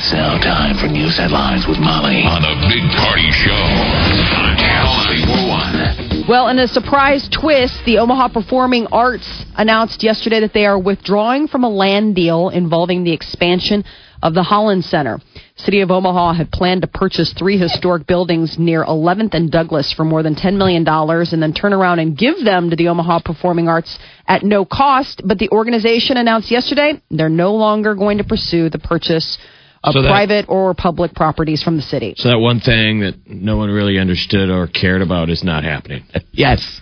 It's now time for news headlines with Molly on the Big Party Show on Channel 941. Well, in a surprise twist, the Omaha Performing Arts announced yesterday that they are withdrawing from a land deal involving the expansion of the Holland Center. City of Omaha had planned to purchase three historic buildings near 11th and Douglas for more than $10 million and then turn around and give them to the Omaha Performing Arts at no cost. But the organization announced yesterday they're no longer going to pursue the purchase of So that- private or public properties from the city. So that one thing that no one really understood or cared about is not happening. Yes.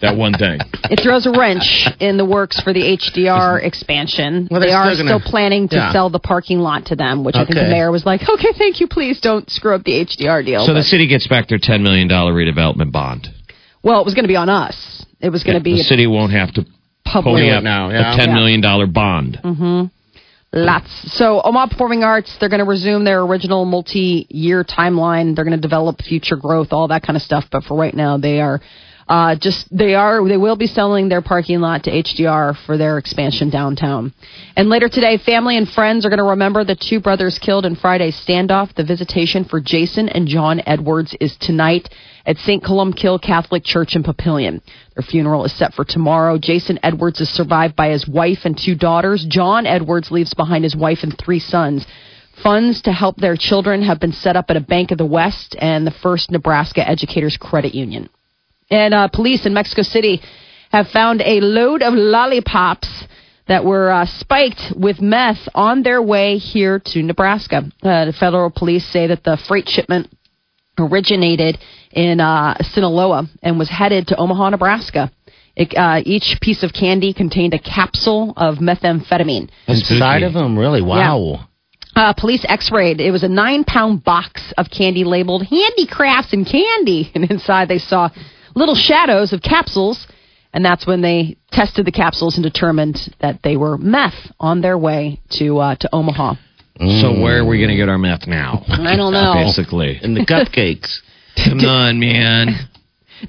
That one thing. It throws a wrench in the works for the HDR expansion. Well, they they're still still gonna- planning to Yeah. sell the parking lot to them, which I think the mayor was like, okay, thank you, please don't screw up the HDR deal. So the city gets back their $10 million redevelopment bond. well, it was going to be on us. It was going to the be The city won't have to public. pony up now, a yeah. $10 million bond. Mm-hmm. Lots. So Omaha Performing Arts, they're going to resume their original multi-year timeline. They're going to develop future growth, all that kind of stuff. But for right now, they are uh, just they are they will be selling their parking lot to HDR for their expansion downtown. And later today, family and friends are going to remember the two brothers killed in Friday's standoff. The visitation for Jason and John Edwards is tonight at St. Columbkille Catholic Church in Papillion. Their funeral is set for tomorrow. Jason Edwards is survived by his wife and two daughters. John Edwards leaves behind his wife and three sons. Funds to help their children have been set up at a Bank of the West and the First Nebraska Educators Credit Union. And uh, police in Mexico City have found a load of lollipops that were uh, spiked with meth on their way here to Nebraska. Uh, the federal police say that the freight shipment originated in uh, Sinaloa and was headed to Omaha, Nebraska. It, uh, each piece of candy contained a capsule of methamphetamine. Inside of them, really? Wow. Uh, police x-rayed. It was a nine-pound box of candy labeled handicrafts and candy. And inside they saw little shadows of capsules. And that's when they tested the capsules and determined that they were meth on their way to uh, to Omaha. So where are we going to get our meth now? I don't know. Basically. in the cupcakes. Come on, man.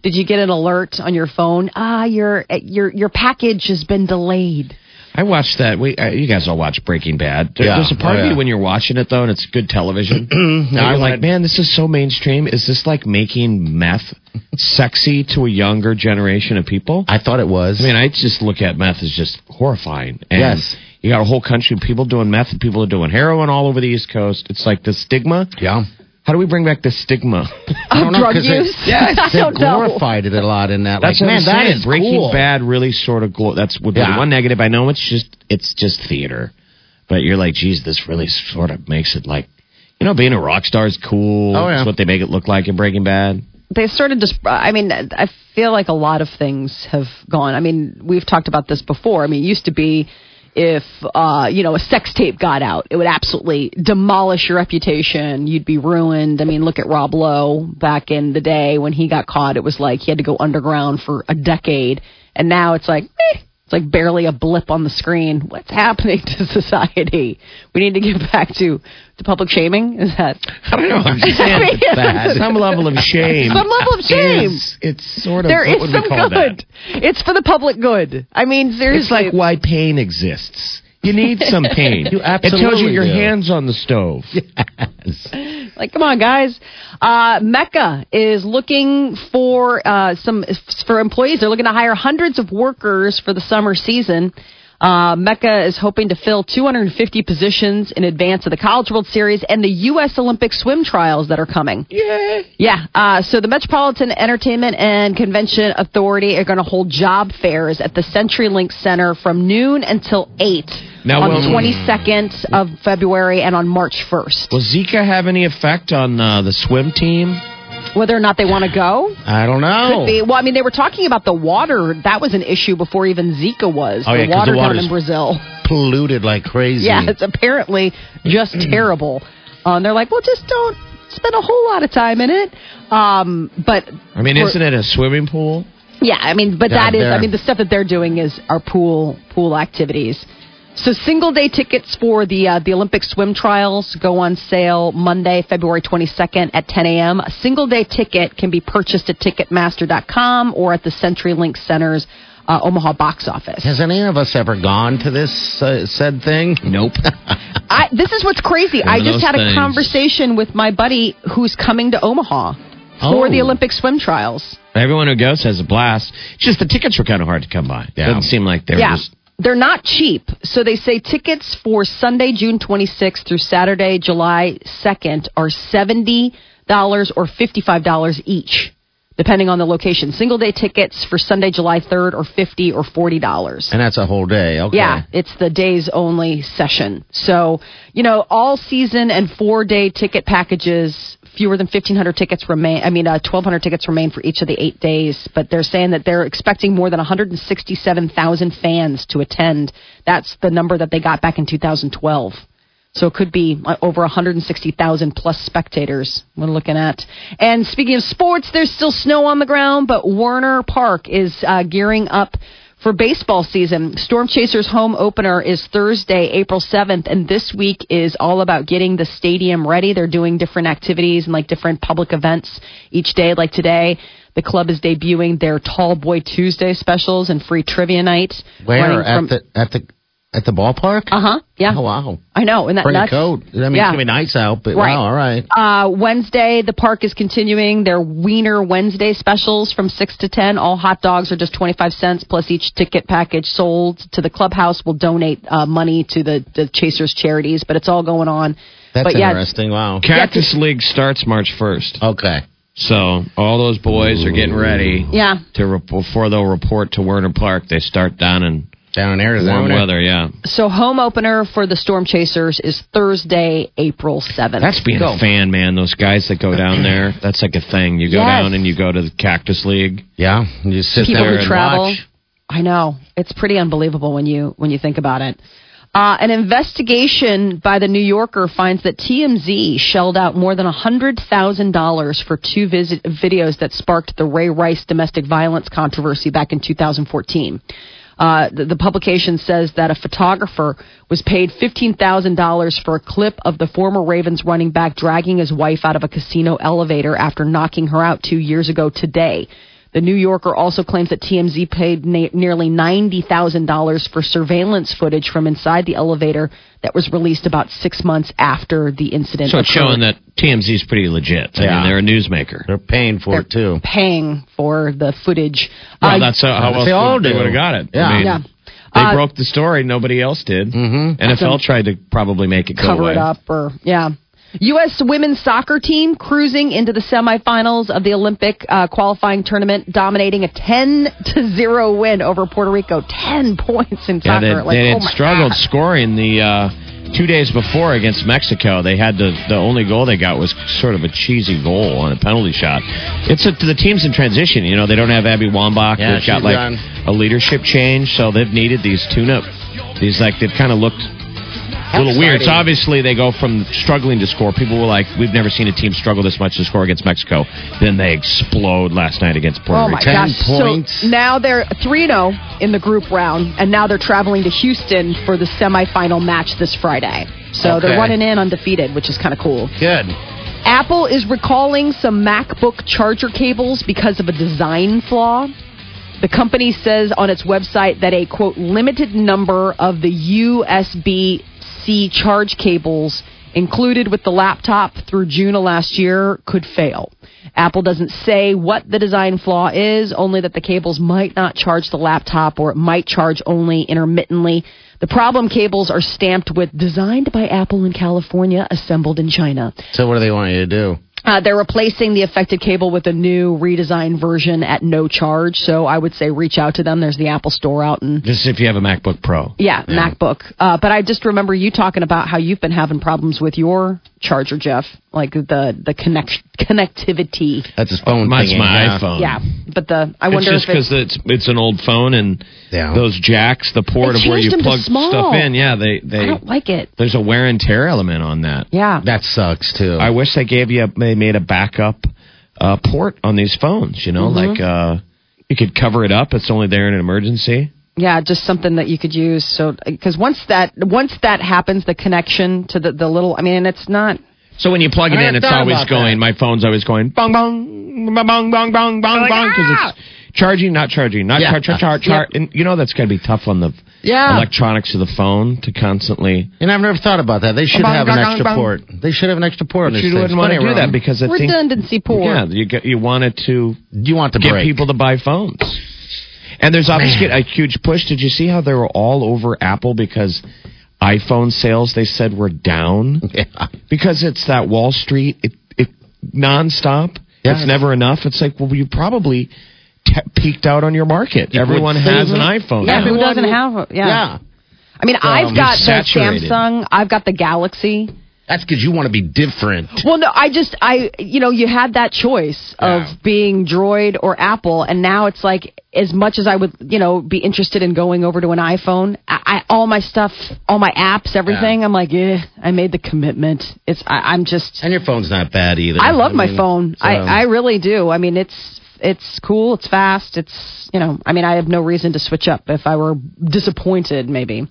Did you get an alert on your phone? Ah, your your your package has been delayed. I watched that. We, uh, you guys all watch Breaking Bad. There- Yeah. There's a part Oh, of yeah. you when you're watching it though, and it's good television. and I you're like, man, this is so mainstream. Is this like making meth sexy to a younger generation of people? I thought it was. I mean, I just look at meth as just horrifying. And Yes. You got a whole country of people doing meth and people are doing heroin all over the East Coast. It's like the stigma. yeah. How do we bring back the stigma? of don't know, drug 'cause they- use? Yes, they don't know. glorified it a lot in that. That's like, man, I'm that saying. is Breaking cool. Bad really sort of glo- that's would be Yeah. the one negative. I know it's just it's just theater, but you're like, geez, this really sort of makes it like, you know, being a rock star is cool. Oh, yeah. It's what they make it look like in Breaking Bad. they started just i mean i feel like a lot of things have gone i mean we've talked about this before i mean it used to be if uh you know a sex tape got out. It would absolutely demolish your reputation. You'd be ruined. I mean look at rob lowe back in the day when he got caught. It was like he had to go underground for a decade. And now it's like eh, it's like barely a blip on the screen. What's happening to society? We need to get back to to public shaming is that I don't know. I'm just saying mean, bad. Some level of shame. Some level of shame. is- it's sort of There what is would some we call good. that? It's for the public good. I mean, seriously. It's like why pain exists. You need some pain. You it tells you your do. hands on the stove. Like, come on, guys. Uh, MECA is looking for uh, some for employees. They're looking to hire hundreds of workers for the summer season. Uh, MECA is hoping to fill 250 positions in advance of the College World Series and the U.S. Olympic swim trials that are coming. Yeah. Yeah. Uh, so the Metropolitan Entertainment and Convention Authority are going to hold job fairs at the CenturyLink Center from noon until 8 Now, on will- the 22nd of February and on March 1st. Will Zika have any effect on uh, the swim team? Whether or not they want to go. I don't know. Could be. Well, I mean, they were talking about the water. That was an issue before even Zika was. Oh, yeah, water the down in Brazil. Polluted like crazy. Yeah, it's apparently just terrible. Uh, and they're like, well, just don't spend a whole lot of time in it. Um, but I mean, isn't it a swimming pool? yeah, I mean, but that is, I mean, the stuff that they're doing is our pool pool activities. So single day tickets for the uh, the Olympic swim trials go on sale Monday, February 22nd at 10 a.m. A single day ticket can be purchased at Ticketmaster.com or at the CenturyLink Center's uh, Omaha box office. Has any of us ever gone to this uh, said thing? Nope. I, this is what's crazy. I just those had a conversation with my buddy who's coming to Omaha for Oh. the Olympic swim trials. Everyone who goes has a blast. It's just the tickets were kind of hard to come by. Yeah. Doesn't seem like they were yeah. just. They're not cheap. So they say tickets for Sunday, June 26th through Saturday, July 2nd are $70 or $55 each, depending on the location. Single day tickets for Sunday, July 3rd are 50 or $40. And that's a whole day. Okay. Yeah, it's the days only session. So, you know, all season and four day ticket packages, fewer than 1,500 tickets remain. I mean, uh, 1,200 tickets remain for each of the eight days. But they're saying that they're expecting more than 167,000 fans to attend. That's the number that they got back in 2012. So it could be uh, over 160,000 plus spectators we're looking at. And speaking of sports, there's still snow on the ground, but Werner Park is uh, gearing up for baseball season. Storm Chasers home opener is Thursday, April 7th, and this week is all about getting the stadium ready. They're doing different activities and like different public events each day. Like today, the club is debuting their Tall Boy Tuesday specials and free trivia night. Where at the at the at the ballpark? Uh huh. Yeah. Oh wow. I know. And that Bring nuts? a coat. I mean, Yeah. it's gonna be nice out, but Right. wow, all right. Uh, Wednesday, the park is continuing their Wiener Wednesday specials from 6 to 10. All hot dogs are just 25 cents, plus each ticket package sold to the clubhouse will donate uh, money to the, the Chasers charities, but it's all going on. That's but yeah, interesting. Wow. Cactus League starts March 1st. Okay. So all those boys are getting ready Yeah. to re- before they'll report to Werner Park. They start down in Down in Arizona. warm weather. Yeah, So home opener for the Storm Chasers is Thursday, April 7th. that's being Go. a fan, man. Those guys that go down there, that's like a thing. You go Yes. down and you go to the Cactus League. Yeah. You sit people there who and travel. watch. I know it's pretty unbelievable when you when you think about it. Uh, an investigation by the New Yorker finds that TMZ shelled out more than hundred thousand dollars for two visit- videos that sparked the Ray Rice domestic violence controversy back in 2014. Uh, the, the publication says that a photographer was paid $15,000 for a clip of the former Ravens running back dragging his wife out of a casino elevator after knocking her out two years ago today. The New Yorker also claims that TMZ paid na- nearly $90,000 for surveillance footage from inside the elevator that was released about six months after the incident. So it's occurred. showing that TMZ is pretty legit. I Yeah. mean, they're a newsmaker. They're paying for it too. paying for the footage. Well, Uh, that's how, how else They all would- they would have got it. Yeah. I mean, Yeah. They Uh, broke the story. Nobody else did. Mm-hmm. NFL tried to probably make it go cover away. it up or yeah. U.S. women's soccer team cruising into the semifinals of the Olympic uh, qualifying tournament, dominating a 10 to 0 win over Puerto Rico. 10 points in Yeah, soccer. they, like, they oh had my struggled God. scoring the uh, two days before against Mexico. They had the the only goal they got was sort of a cheesy goal on a penalty shot. It's a, the team's in transition. You know, they don't have Abby Wambach. Yeah, they've got like done. a leadership change, so they've needed these tune-up. These like they've kind of looked. A little weird. So obviously they go from struggling to score. People were like, "We've never seen a team struggle this much to score against Mexico." Then they explode last night against Puerto Oh my Rico. Ten gosh! points. So now they're three zero oh in the group round, and now they're traveling to Houston for the semifinal match this Friday. So they're running in undefeated, which is kind of cool. Good. Apple is recalling some MacBook charger cables because of a design flaw. The company says on its website that a quote limited number of the USB C charge cables included with the laptop through June of last year could fail. Apple doesn't say what the design flaw is, only that the cables might not charge the laptop or it might charge only intermittently. The problem cables are stamped with designed by Apple in California, assembled in China. So what do they want you to do? Uh, they're replacing the affected cable with a new redesigned version at no charge. So I would say reach out to them. There's the Apple Store out and This is if you have a MacBook Pro. yeah, MacBook. Uh, but I just remember you talking about how you've been having problems with your charger, Jeff. Like the the connect connectivity. That's his phone. Mine's thingy, my yeah. iPhone. Yeah, but the I It's wonder just if it's because it's it's an old phone and Yeah. those jacks, the port of where you changed them to plug stuff in. Yeah, they I they don't like it. there's a wear and tear element on that. Yeah, That sucks too. I wish they gave you a, they made a backup uh, port on these phones. You know, Mm-hmm. like uh, you could cover it up. It's only there in an emergency. Yeah, just something that you could use. So because once that once that happens, the connection to the the little. I mean, it's not. So when you plug it in, it's always going. that. My phone's always going bong bong bong bong bong bong bong Like, bong because ah! it's charging, not charging, not Yeah. char char char char. And you know that's going to be tough on the Yeah. electronics of the phone to constantly. and I've never thought about that. They should Bong, have an extra bong. port. They should have an extra port. on But you wouldn't want to do of that room. because I think Redundancy port. yeah, you get you want it to you want to get break. people to buy phones. And there's obviously a huge push. Did you see how they were all over Apple because iPhone sales they said were down Yeah. because it's that Wall Street it, it nonstop. Yeah. It's never enough. It's like well, you probably te- peaked out on your market. You Everyone think. has an iPhone. Yeah, now. who doesn't have? A, yeah. yeah. I mean, I've got the. Samsung. I've got the Galaxy. That's because you want to be different. Well, no, I just, I, you know, you had that choice of Yeah. being Droid or Apple, and now it's like, as much as I would, you know, be interested in going over to an iPhone, I, I all my stuff, all my apps, everything, I'm like, yeah, I made the commitment. It's, I, I'm just, And your phone's not bad either. I love my mean, phone. so- I, I really do. I mean, it's, it's cool. It's fast. It's, you know, I mean, I have no reason to switch up if I were disappointed, maybe.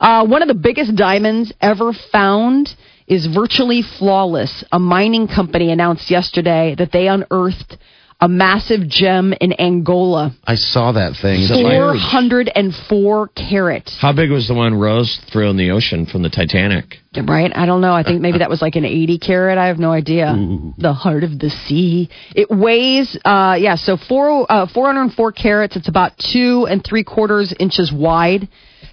Uh, one of the biggest diamonds ever found is virtually flawless. A mining company announced yesterday that they unearthed a massive gem in Angola. I saw that thing. that like- 404 carats. How big was the one Rose threw in the ocean from the Titanic? Right? I don't know. I think maybe that was like an 80 carat. I have no idea. The heart of the sea. It weighs, uh, yeah, so four, uh, 404 carats. It's about two and three quarters inches wide.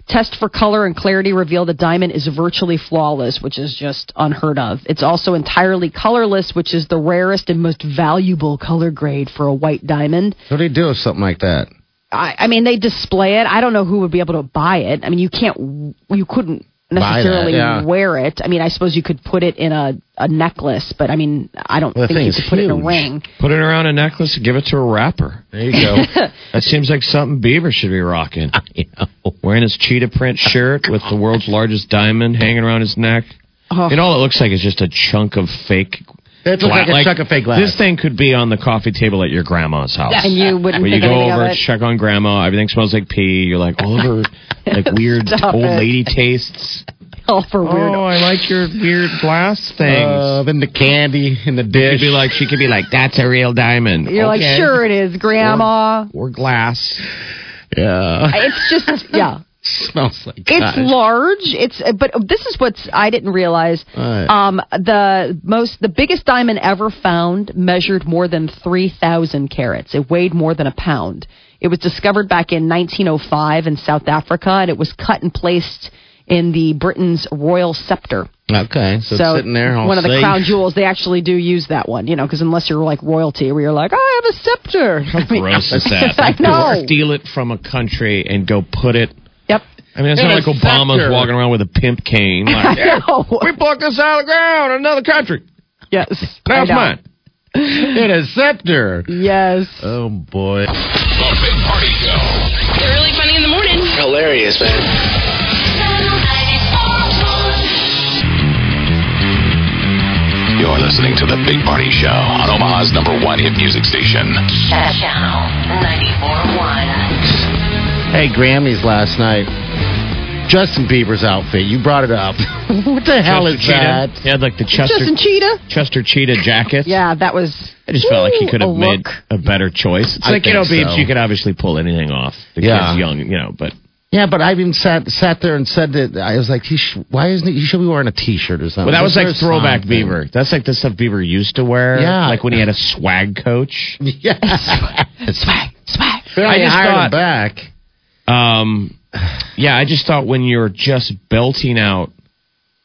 Test for color and clarity reveal the diamond is virtually flawless, which is just unheard of. It's also entirely colorless, which is the rarest and most valuable color grade for a white diamond. What do you do with something like that? I, I mean, they display it. I don't know who would be able to buy it. I mean, you can't, you couldn't necessarily yeah. wear it. I mean, I suppose you could put it in a, a necklace, but I mean, I don't Well, think you could put it in a ring. Put it around a necklace and give it to a rapper. There you go. That seems like something Bieber should be rocking. you know. Wearing his cheetah print shirt with the world's largest diamond hanging around his neck. Oh. And all it looks like is just a chunk of fake. It looks like a gla- chunk of fake glass. This thing could be on the coffee table at your grandma's house. And you wouldn't Where you go over, of it. check on grandma, everything smells like pee. You're like, all of her like weird Stop old it. lady tastes. All for weird. Oh, I like your weird glass things. Uh, then the candy in the dish. She'd be like, she could be like, that's a real diamond. You're like, sure it is, Grandma. Or glass. yeah. It's just, yeah. Smells like It's gosh. large. It's but this is what's I didn't realize. What? Um, the most the biggest diamond ever found measured more than three thousand carats. It weighed more than a pound. It was discovered back in 1905 in South Africa, and it was cut and placed in the Britain's royal scepter. Okay, so, it's sitting there all one of the safe. crown jewels. They actually do use that one, you know, because unless you're like royalty, where you're like, I have a scepter. How gross is that? I know. Steal it from a country and go put it. Yep. I mean, it's not like Obama's scepter. walking around with a pimp cane. Like, I know. we plucked this out of the ground in another country. Yes. Now I it's mine. In a scepter. Yes. Oh boy. The Big Party Show. Really funny in the morning. Hilarious, man. You're listening to The Big Party Show on Omaha's number one hit music station. Channel 94.1. Hey, Grammys last night. Justin Bieber's outfit. You brought it up. what the hell is Chester that? He had like the Chester Justin Cheetah. Chester Cheetah jacket. Yeah, that was. I just felt like he could have a made a better choice. It's I like, you know, think Beebs, so. you could obviously pull anything off. The Yeah. kid's young, you know, but Yeah, but I even sat sat there and said that I was like, he sh- why isn't he? He should be wearing a T-shirt or something. Well, that was like throwback something. Bieber. That's like the stuff Bieber used to wear. Yeah. Like when he had a swag coach. Yeah. Swag, swag. Apparently I just hired thought- him back. Um, yeah, I just thought when you're just belting out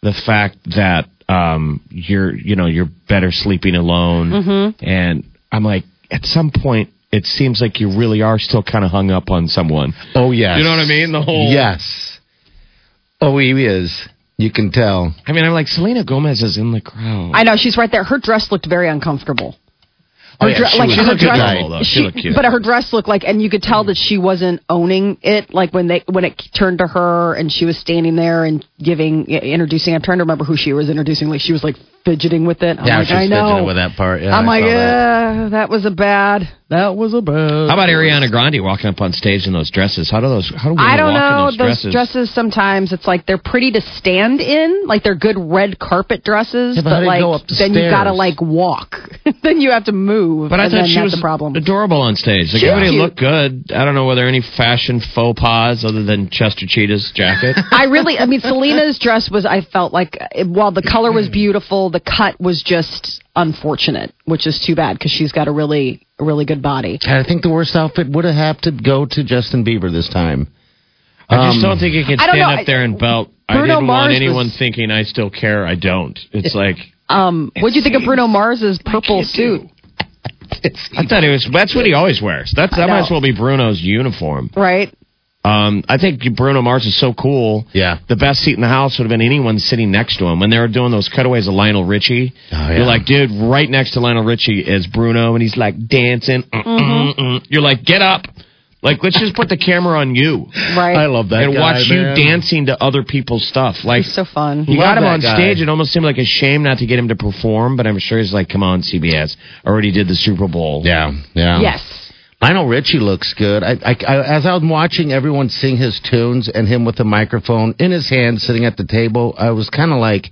the fact that um, you're, you know, you're better sleeping alone, Mm-hmm. and I'm like, at some point, it seems like you really are still kind of hung up on someone. Oh yes. You know what I mean? The whole Yes. Oh, he is. You can tell. I mean, I'm like Selena Gomez is in the crowd. I know she's right there. Her dress looked very uncomfortable. Oh, Her yeah, dre- like was her a dress, though. She looked cute. but her dress looked like, and you could tell mm. that she wasn't owning it. Like when they when it turned to her, and she was standing there and giving, introducing. I'm trying to remember who she was introducing. Like she was like fidgeting with it. I'm Yeah, like, she's I know. fidgeting with that part. Yeah, I'm like, saw that. that was a bad. That was a bad. How about Ariana Grande walking up on stage in those dresses? How do those? How do I don't walk know. in those, dresses? dresses? sometimes it's like they're pretty to stand in, like they're good red carpet dresses, Yeah, but you like go up the then you gotta like walk. Then you have to move. But I thought she was the problem. adorable on stage. Like She was everybody cute. looked good. I don't know whether any fashion faux pas other than Chester Cheetah's jacket. I really, I mean, Selena's dress was. I felt like while the color was beautiful, the cut was just unfortunate, which is too bad because she's got a really, a really good body. I think the worst outfit would have had to go to Justin Bieber this time. I just Um, don't think you can stand know. up there and belt. I didn't want anyone was- thinking I still care. I don't. It's like Um, what do you think of Bruno Mars's purple suit? I thought it was. That's what he always wears. That's that might as well be Bruno's uniform. Right? Um, I think Bruno Mars is so cool. Yeah. The best seat in the house would have been anyone sitting next to him. When they were doing those cutaways of Lionel Richie, Oh, yeah. you're like, dude, right next to Lionel Richie is Bruno, and he's like dancing. Mm, mm, Mm-hmm. mm. You're like, get up. Like, let's just put the camera on you Right. I love that and guy, watch man. you dancing to other people's stuff. Like, He's so fun. you Love got him on guy. stage. It almost seemed like a shame not to get him to perform, but I'm sure he's like, come on, CBS. Already did the Super Bowl. Yeah, yeah. Yes. Lionel Richie looks good. I, I, I, as I was watching everyone sing his tunes and him with the microphone in his hand sitting at the table, I was kind of like,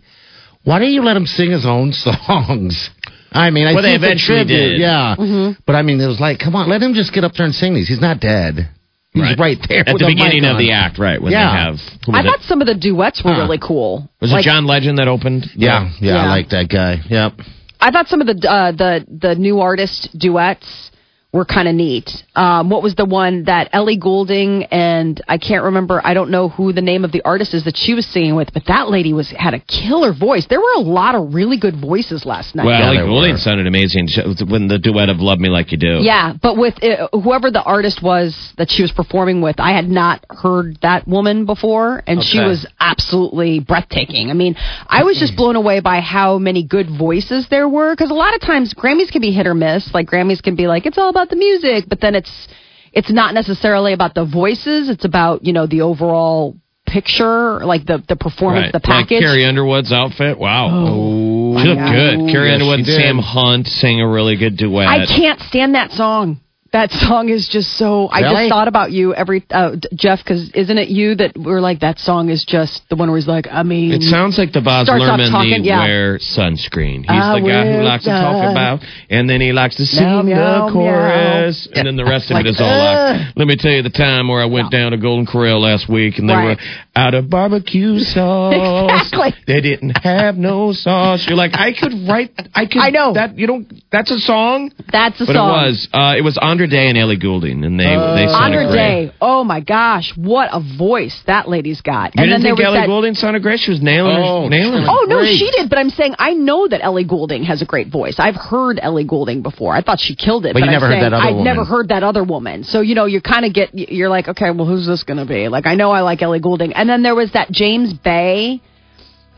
why don't you let him sing his own songs? I mean, I Well, they think the eventually tribute, did. yeah. Mm-hmm. But I mean, it was like, come on, let him just get up there and sing these. He's not dead. He's right, there At with the a mic beginning of the act, right? When Yeah. they have. I was it? thought some of the duets were Huh. really cool. Was Like, it John Legend that opened? Yeah, yeah, I Yeah. like that guy. Yep. I thought some of the uh, the the new artist duets were kind of neat. Um, what was the one that Ellie Goulding and I can't remember. I don't know who the name of the artist is that she was singing with, but that lady was had a killer voice. There were a lot of really good voices last night. Well, Yeah, Ellie Goulding were. sounded amazing when the duet of "Love Me Like You Do." Yeah, but with uh, whoever the artist was that she was performing with, I had not heard that woman before, and she was absolutely breathtaking. I mean, I was just blown away by how many good voices there were, because a lot of times Grammys can be hit or miss. Like Grammys can be like it's all about the music, but then it's it's not necessarily about the voices. It's about you know the overall picture, like the the performance, Right. the Like package. Carrie Underwood's outfit. Wow. Oh, she looked yeah. good. Carrie Yes, Underwood and. Sam Hunt sang a really good duet. I can't stand that song. That song is just so. I just thought about you every uh, Jeff because isn't it you that were like that song is just the one where he's like I mean It sounds like the Baz Luhrmann, talking, the yeah. wear sunscreen. He's I the guy who likes to talk about, and then he likes to sing Meow, meow, the chorus, and then the rest of Like, it is all uh. like, let me tell you the time where I went down to Golden Corral last week, and they Right. were out of barbecue sauce. Exactly. They didn't have no sauce. You're like, I could write, I could. I know. that. You don't. That's a song. that's a But song. it was, uh, it was Andra Day and Ellie Goulding, and they they sounded Andra great. Day. Oh my gosh, what a voice that lady's got. You and then didn't there think was Ellie that. Goulding sounded great? She was nailing Oh, her, nailing. she it. Oh no, Great. she did. But I'm saying I know that Ellie Goulding has a great voice. I've heard Ellie Goulding before. I thought she killed it. But you I'm never heard saying that other I'd never heard that other woman. So you know, you kind of get. You're like, okay, well, who's this going to be? Like, I know I like Ellie Goulding, and then there was that James Bay.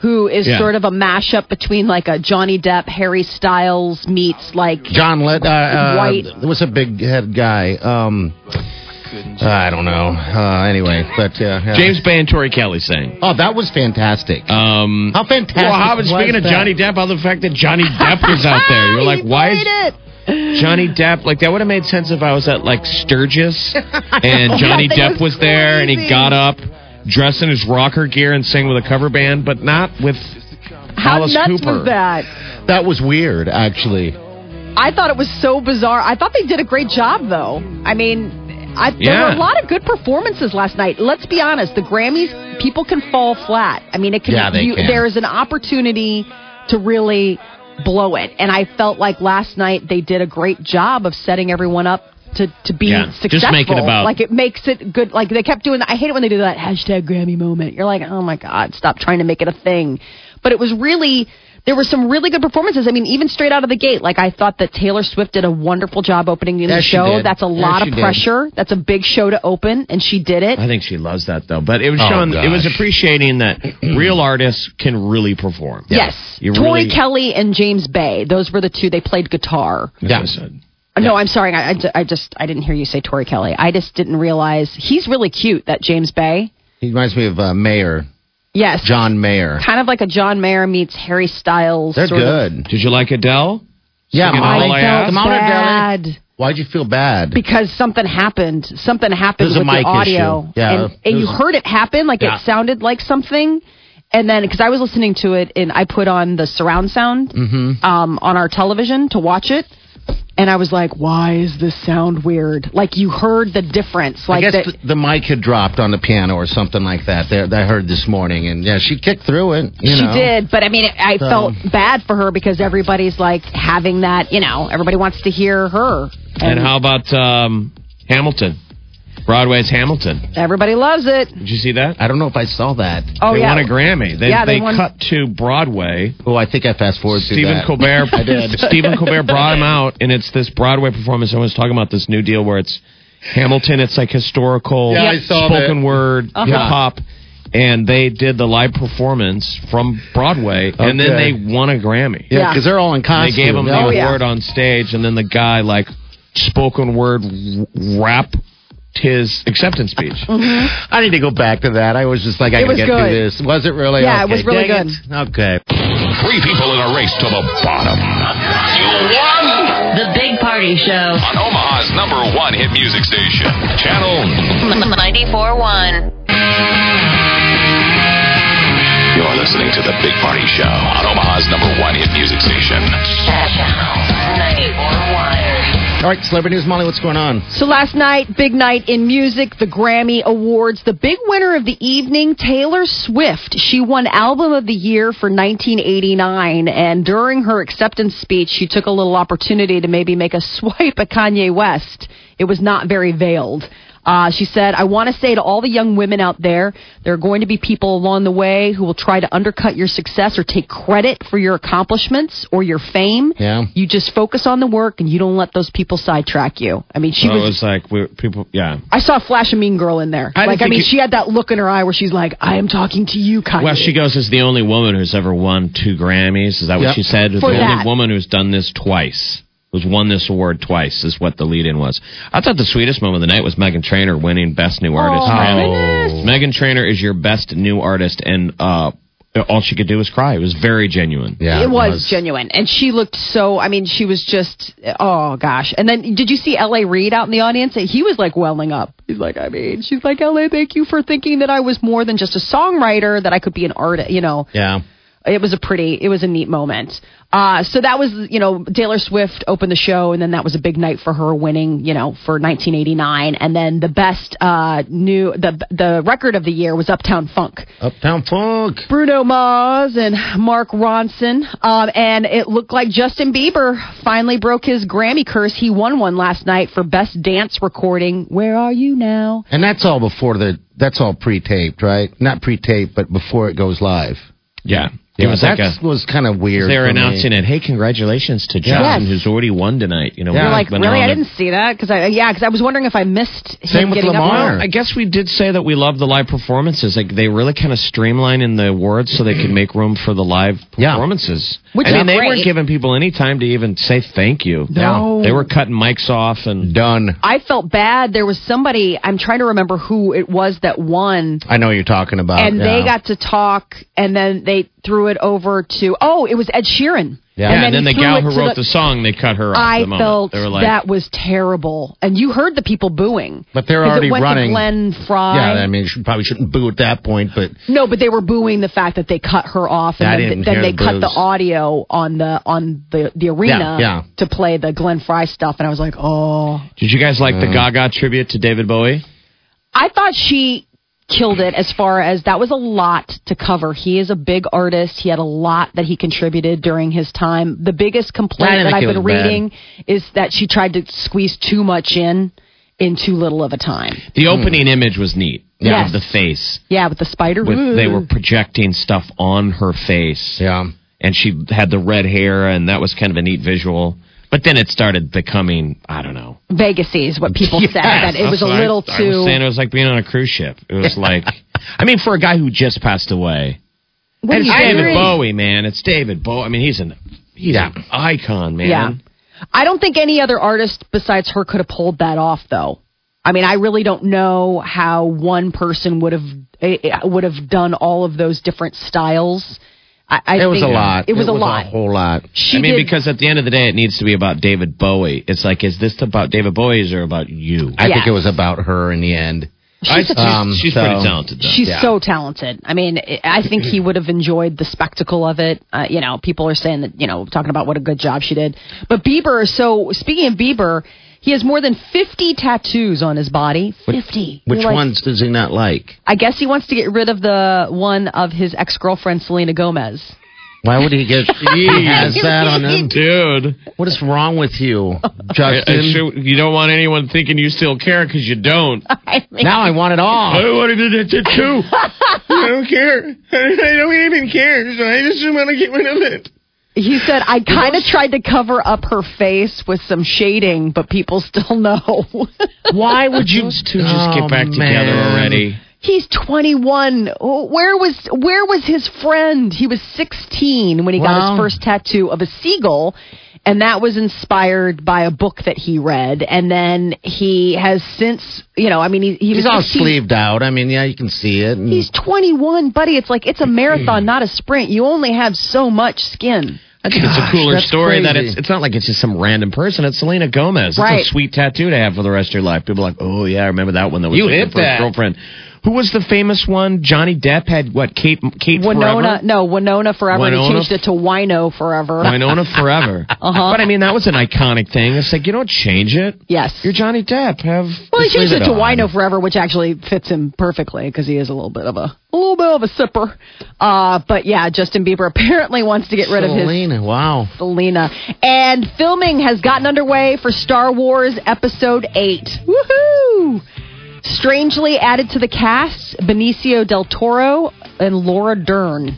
Who is Yeah. sort of a mashup between like a Johnny Depp, Harry Styles meets like John Led, uh, uh, White. There was a big head guy. Um, I don't know. Uh, anyway, but uh, yeah. James Bay and Tori Kelly sang. Oh, that was fantastic. Um, How fantastic! well, how, was speaking of that? Johnny Depp, how the fact that Johnny Depp was out there, you're like, why is it. Johnny Depp like that? Would have made sense if I was at like Sturgis and Johnny That Depp was was there and he got up, dressed in his rocker gear and sang with a cover band, but not with How Alice nuts Cooper. was that? That was weird, actually. I thought it was so bizarre. I thought they did a great job, though. I mean, I, there Yeah. were a lot of good performances last night. Let's be honest, the Grammys, people can fall flat. I mean, it can. Yeah, they you, can. There is an opportunity to really blow it, and I felt like last night they did a great job of setting everyone up. To, to be Yeah, just successful, make it about- like it makes it good. Like they kept doing that. I hate it when they do that hashtag Grammy moment. You're like, oh my god, stop trying to make it a thing. But it was really there were some really good performances. I mean, even straight out of the gate, like I thought that Taylor Swift did a wonderful job opening the Yeah, she show. did. That's a Yeah, lot she of did. pressure. That's a big show to open, and she did it. I think she loves that though. But it was Oh, showing, it was appreciating that real artists can really perform. Yes, You Tori really- Kelly and James Bay. Those were the two. They played guitar. That's Yeah. what I said. Uh, No, I'm sorry. I, I I just I didn't hear you say Tori Kelly. I just didn't realize he's really cute. That James Bay. He reminds me of uh, Mayer, Yes, John Mayer. kind of like a John Mayer meets Harry Styles. They're sort of. good. Did you like Adele? Yeah, Singing Molly. I I felt Come on, bad. Adele. Why'd you feel bad? because something happened. Something happened There's a with mic the audio, issue. Yeah, and, it and you heard it happen. Like Yeah. it sounded like something. And then, because I was listening to it, and I put on the surround sound Mm-hmm. um, on our television to watch it, and I was like, "Why is this sound weird?" Like you heard the difference. Like I guess that. the, the mic had dropped on the piano or something like that. There, that I heard this morning, and yeah, she kicked through it. You she know. did, but I mean, I So- felt bad for her because everybody's like having that. You know, everybody wants to hear her, And how about um, Hamilton? Broadway's Hamilton. everybody loves it. Did you see that? I don't know if I saw that. Oh they yeah, won a Grammy. They, Yeah, they they, won- cut to Broadway. Oh, I think I fast forward through Stephen that. Colbert. I did. Stephen Colbert brought him out, and it's this Broadway performance. I was talking about this new deal where it's Hamilton. It's like historical, Yeah, I saw spoken that. word, Uh-huh. hip hop, and they did the live performance from Broadway, and then they won a Grammy. Yeah, Yeah. because they're all in costume. They gave him the Oh, yeah. award on stage, and then the guy like spoken word w- rapped his acceptance speech. Mm-hmm. I need to go back to that. I was just like, I It gotta was get good. through this. Was it really? Yeah, it was really dang good. it. Okay. Three people in a race to the bottom. You won! The Big Party Show. On Omaha's number one hit music station, Channel 94.1. You're listening to The Big Party Show on Omaha's number one hit music station. Channel 94.1. All right, celebrity news, Molly. What's going on? So last night, big night in music, the Grammy Awards. The big winner of the evening, Taylor Swift. She won Album of the Year for 1989, and during her acceptance speech, she took a little opportunity to maybe make a swipe at Kanye West. It was not very veiled. Uh, she said, I want to say to all the young women out there, there are going to be people along the way who will try to undercut your success or take credit for your accomplishments or your fame. Yeah. You just focus on the work and you don't let those people sidetrack you. I mean, she was it was like we, people, yeah. I saw a Flash of Mean Girl in there. I like, I mean, you- she had that look in her eye where she's like, I am talking to you, Kanye. Well, she goes as the only woman who's ever won two Grammys. Is that what she said? For the that. only woman who's done this twice, who's won this award twice, is what the lead-in was. I thought the sweetest moment of the night was Meghan Trainor winning Best New Artist. Oh, my Grammy. goodness. Meghan Trainor is your best new artist, and uh, all she could do was cry. It was very genuine. Yeah, it was, genuine. And she looked so, I mean, she was just, oh gosh. And then did you see L.A. Reid out in the audience? He was like welling up. He's like, I mean, she's like, L.A., thank you for thinking that I was more than just a songwriter, that I could be an artist, you know. Yeah. It was a pretty, it was a neat moment. Uh, so that was, you know, Taylor Swift opened the show, and then that was a big night for her winning, you know, for 1989. And then the best uh, new, the the record of the year was Uptown Funk. Uptown Funk. Bruno Mars and Mark Ronson. Um, and it looked like Justin Bieber finally broke his Grammy curse. He won one last night for Best Dance Recording. Where are you now? And that's all before the. That's all pre-taped, right? Not pre-taped, but before it goes live. Yeah. Yeah, it was that like a. was kind of weird. They're for me. announcing it. Hey, congratulations to Yeah. Justin, Yes. who's already won tonight. You know, Yeah. You're like, really? I didn't see that because I yeah, because I was wondering if I missed him Same with getting Lamar. up. I guess we did say that we love the live performances. Like they really kind of streamline in the awards so they can make room for the live Yeah. performances. Which I mean, they great. weren't giving people any time to even say thank you. No. They were cutting mics off and Done. I felt bad. There was somebody. I'm trying to remember who it was that won. I know what you're talking about. and they got to talk, and then they threw it over to oh, it was Ed Sheeran. Yeah. yeah, and then, the gal who wrote the, song, they cut her off. I the felt they were like, that was terrible, and you heard the people booing. But they're already it went running. To Glenn Frey. Yeah, I mean, you should, probably shouldn't boo at that point, but no, but they were booing the fact that they cut her off, and I then, didn't then hear they the cut the audio on the on the the arena Yeah, yeah. to play the Glenn Frey stuff, and I was like, oh. Did you guys like the mm. Gaga tribute to David Bowie? I thought she killed it as far as that was a lot to cover. He is a big artist. He had a lot that he contributed during his time. The biggest complaint that I've been was bad. reading is that she tried to squeeze too much in in too little of a time. The hmm. opening image was neat. Yes. Of the face. Yeah, with the spider. With, they were projecting stuff on her face. yeah. and she had the red hair, and that was kind of a neat visual. But then it started becoming, I don't know. Vegasy is what people said. That it was a That's what I- little I, too. was saying it was like being on a cruise ship. It was like, I mean, for a guy who just passed away. What it's David agree? Bowie, man. It's David Bowie. I mean, he's an he's an icon, man. Yeah. I don't think any other artist besides her could have pulled that off, though. I mean, I really don't know how one person would have eh, would have done all of those different styles. I, I It was a lot. It was a lot. a whole lot. She I mean, did, because at the end of the day, it needs to be about David Bowie. It's like, is this about David Bowie or about you? I think it was about her in the end. I, she's Um, she's so- pretty talented, though. She's Yeah. so talented. I mean, I think he would have enjoyed the spectacle of it. Uh, you know, people are saying that, you know, talking about what a good job she did. But Bieber, so speaking of Bieber, he has more than 50 tattoos on his body. 50. Which You're like, ones does he not like? I guess he wants to get rid of the one of his ex girlfriend, Selena Gomez. Why would he get? he has that on him. Dude, What is wrong with you, Justin? I sure- you don't want anyone thinking you still care because you don't. I mean, now I want it all. I want to do that too. I don't care. I don't even care. So I just want to get rid of it. He said, I kind of tried to cover up her face with some shading, but people still know. Why would you two just get oh, back Oh, together already. He's 21. Oh, Where was where was his friend? He was 16 when he got his first tattoo of a seagull, and that was inspired by a book that he read. And then he has since, you know, I mean, he, he He's was all 16. sleeved out. I mean, yeah, you can see it. and- He's 21, buddy. It's like it's a marathon, not a sprint. You only have so much skin. I think it's a cooler story that it's it's not like it's just some random person. It's Selena Gomez. It's Right. a sweet tattoo to have for the rest of your life. People are like, oh yeah, I remember that one. That was You like hit that. girlfriend. Who was the famous one? Johnny Depp had what? Kate Kate Winona, Forever? no, Winona Forever. and He changed it to Wino Forever. Winona Forever. uh-huh. But I mean, that was an iconic thing. It's like you don't change it. Yes. You're Johnny Depp. Have Well, he changed it to on. Wino Forever, which actually fits him perfectly because he is a little bit of a, a little bit of a sipper. Uh, but yeah, Justin Bieber apparently wants to get rid of his Selena, wow. Selena. And filming has gotten underway for Star Wars Episode 8. Woohoo! Strangely added to the cast, Benicio del Toro and Laura Dern.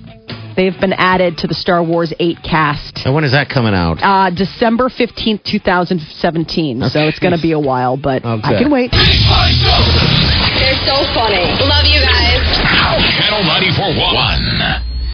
They've been added to the Star Wars 8 cast. And when is that coming out? Uh, December 15th, 2017. So it's going to be a while, but I can wait. They're so funny. Love you guys. Channel 94.1.